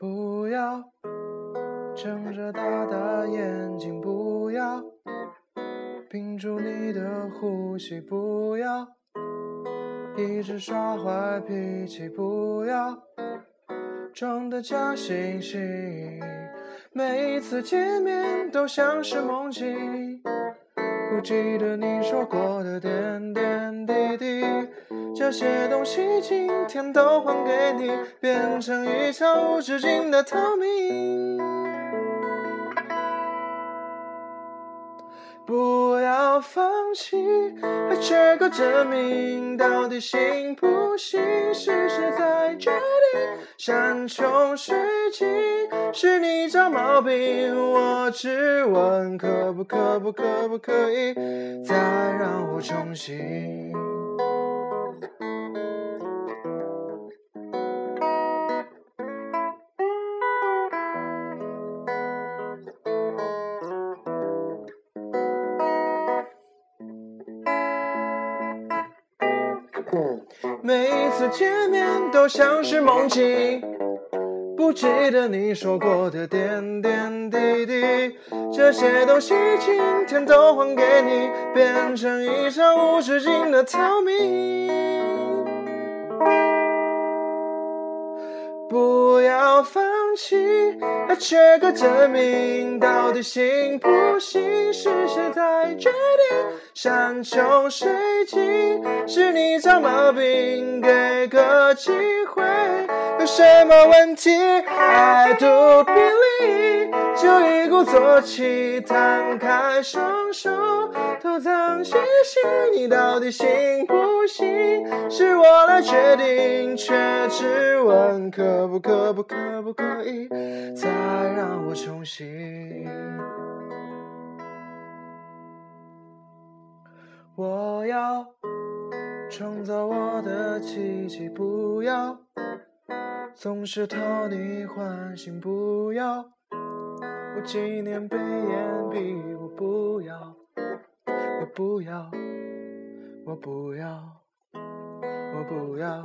不要睁着大大眼睛，不要屏住你的呼吸，不要一直耍坏脾气，不要装的假惺惺，每一次见面都像是梦境。不记得你说过的点点滴滴，这些东西今天都还给你，变成一场无止境的透明。不要放弃，还缺个证明，到底行不行？试试再决定。山穷水尽，是你找毛病，我只问可不可不可不可以再让我重新。每一次见面都像是梦境，不记得你说过的点点滴滴，这些东西今天都还给你，变成一场无止境的透明。不要放弃，还缺个证明，到底行不行？是谁在决定。山穷水尽，是你找毛病，给个机会，有什么问题？I do believe，一鼓作气，摊开双手，偷藏些心，你到底行不行？是我来决定，却只问可不可不可不可以再让我重新。我要创造我的奇迹，不要总是讨你欢心，不要纪念碑眼壁，我不要，我不要，我不要，我不要。